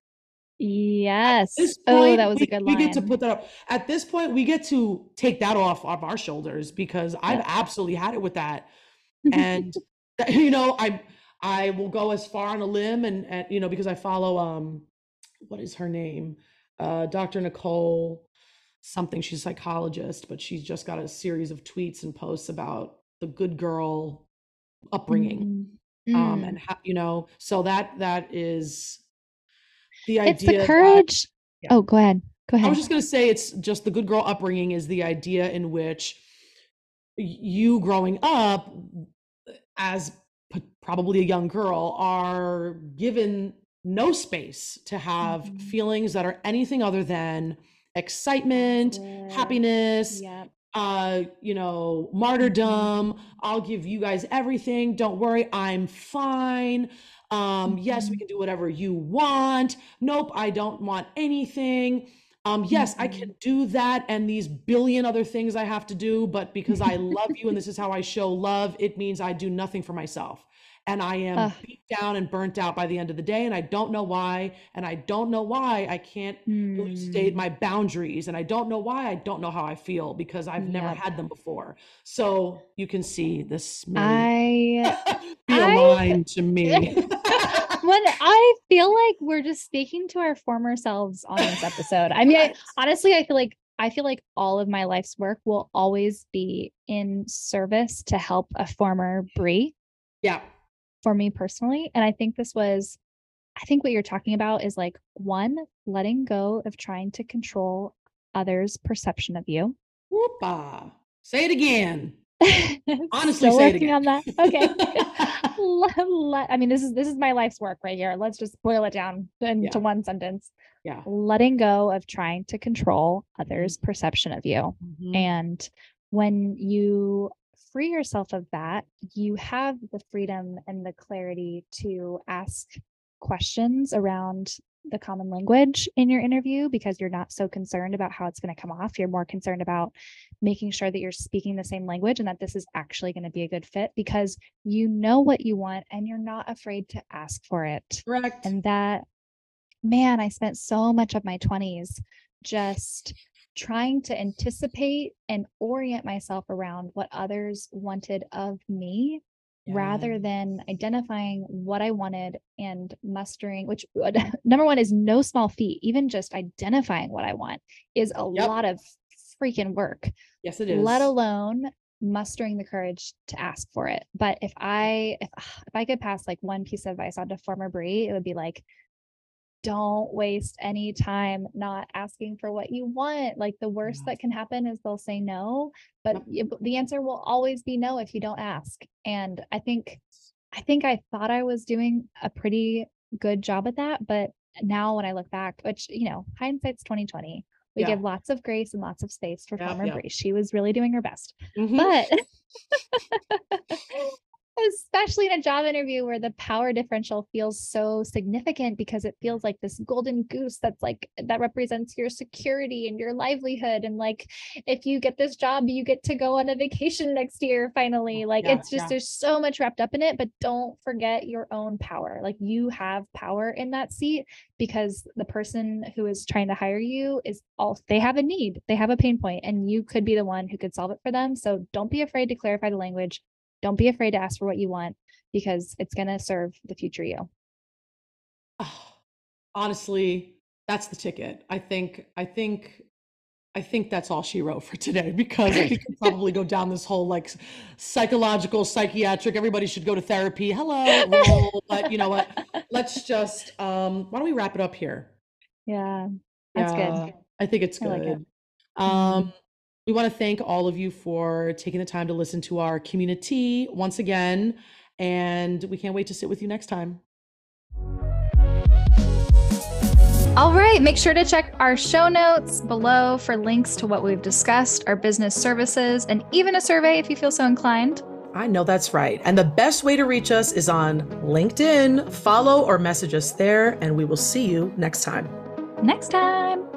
Yes. this oh, that was we, a good line. we get to put that up. At this point, we get to take that off of our shoulders because I've absolutely had it with that. <laughs> And that- <laughs> you know, I I will go as far on a limb and, and you know, because I follow um what is her name? Uh Dr. Nicole something. She's a psychologist, but she's just got a series of tweets and posts about the good girl upbringing. Mm, Um mm. and how you know, so that that is the it's idea it's the that- courage. Yeah. Oh, go ahead. Go ahead I was just going to say it's just the good girl upbringing is the idea in which you growing up as p- probably a young girl are given no space to have Mhm. feelings that are anything other than excitement, Good. happiness, Yep. uh, you know, martyrdom. I'll give you guys everything. Don't worry, I'm fine. Um, yes, we Mhm. can do whatever you want. Nope, I don't want anything. Um, yes, I can do that and these billion other things I have to do, but because I love you and this is how I show love, it means I do nothing for myself. And I am Ugh. beat down and burnt out by the end of the day, and I don't know why. And I don't know why I can't elucidate Mm. my boundaries and i don't know why i don't know how i feel because i've never Yep. had them before so you can see this may I <laughs> be I- a line to me <laughs> when <laughs> I feel like we're just speaking to our former selves on this episode. I mean, I, honestly, I feel like I feel like all of my life's work will always be in service to help a former Bri yeah for me personally. And I think this was, I think what you're talking about is like one, letting go of trying to control others' perception of you. Whoop-ah. say it again <laughs> Honestly, Still say it working again. on that. Okay. <laughs> I mean, this is this is my life's work right here. Let's just boil it down into Yeah. one sentence. yeah Letting go of trying to control others' perception of you. Mhm. And when you free yourself of that, you have the freedom and the clarity to ask questions around the common language in your interview because you're not so concerned about how it's going to come off. You're more concerned about making sure that you're speaking the same language and that this is actually going to be a good fit because you know what you want and you're not afraid to ask for it. correct And that, man, I spent so much of my 20s just trying to anticipate and orient myself around what others wanted of me rather than identifying what I wanted and mustering, which <laughs> number one is no small feat. Even just identifying what I want is a Yep. lot of freaking work yes it is let alone mustering the courage to ask for it. But if I if <sighs> if I could pass like one piece of advice on to former Bri, it would be like don't waste any time not asking for what you want. Like the worst Yeah. that can happen is they'll say no, but Yep. the answer will always be no if you don't ask. And I think I think I thought I was doing a pretty good job at that, but now when I look back, which you know, hindsight's 2020. We Yeah. give lots of grace and lots of space for Yep, former yep. Bri. She was really doing her best. Mhm. But <laughs> <laughs> especially in a job interview where the power differential feels so significant because it feels like this golden goose that's like that represents your security and your livelihood. And like if you get this job you get to go on a vacation next year finally. Like Yeah, it's just yeah. there's so much wrapped up in it but don't forget your own power. Like you have power in that seat because the person who is trying to hire you is all they have a need they have a pain point and you could be the one who could solve it for them. So don't be afraid to clarify the language don't be afraid to ask for what you want because it's going to serve the future you. Ah, honestly that's the ticket. I think i think i think that's all she wrote for today <laughs> because we could <laughs> probably go down this whole like psychological psychiatric everybody should go to therapy. Hello roll but you know what? Let's just um why don't we wrap it up here? Yeah that's Yeah, good i think it's I like it. good. Um we want to thank all of you for taking the time to listen to our community once again and we can't wait to sit with you next time All right, make sure to check our show notes below for links to what we've discussed, our business services, and even a survey if you feel so inclined. I know that's right. And the best way to reach us is on LinkedIn. Follow or message us there, and we will see you next time. Next time.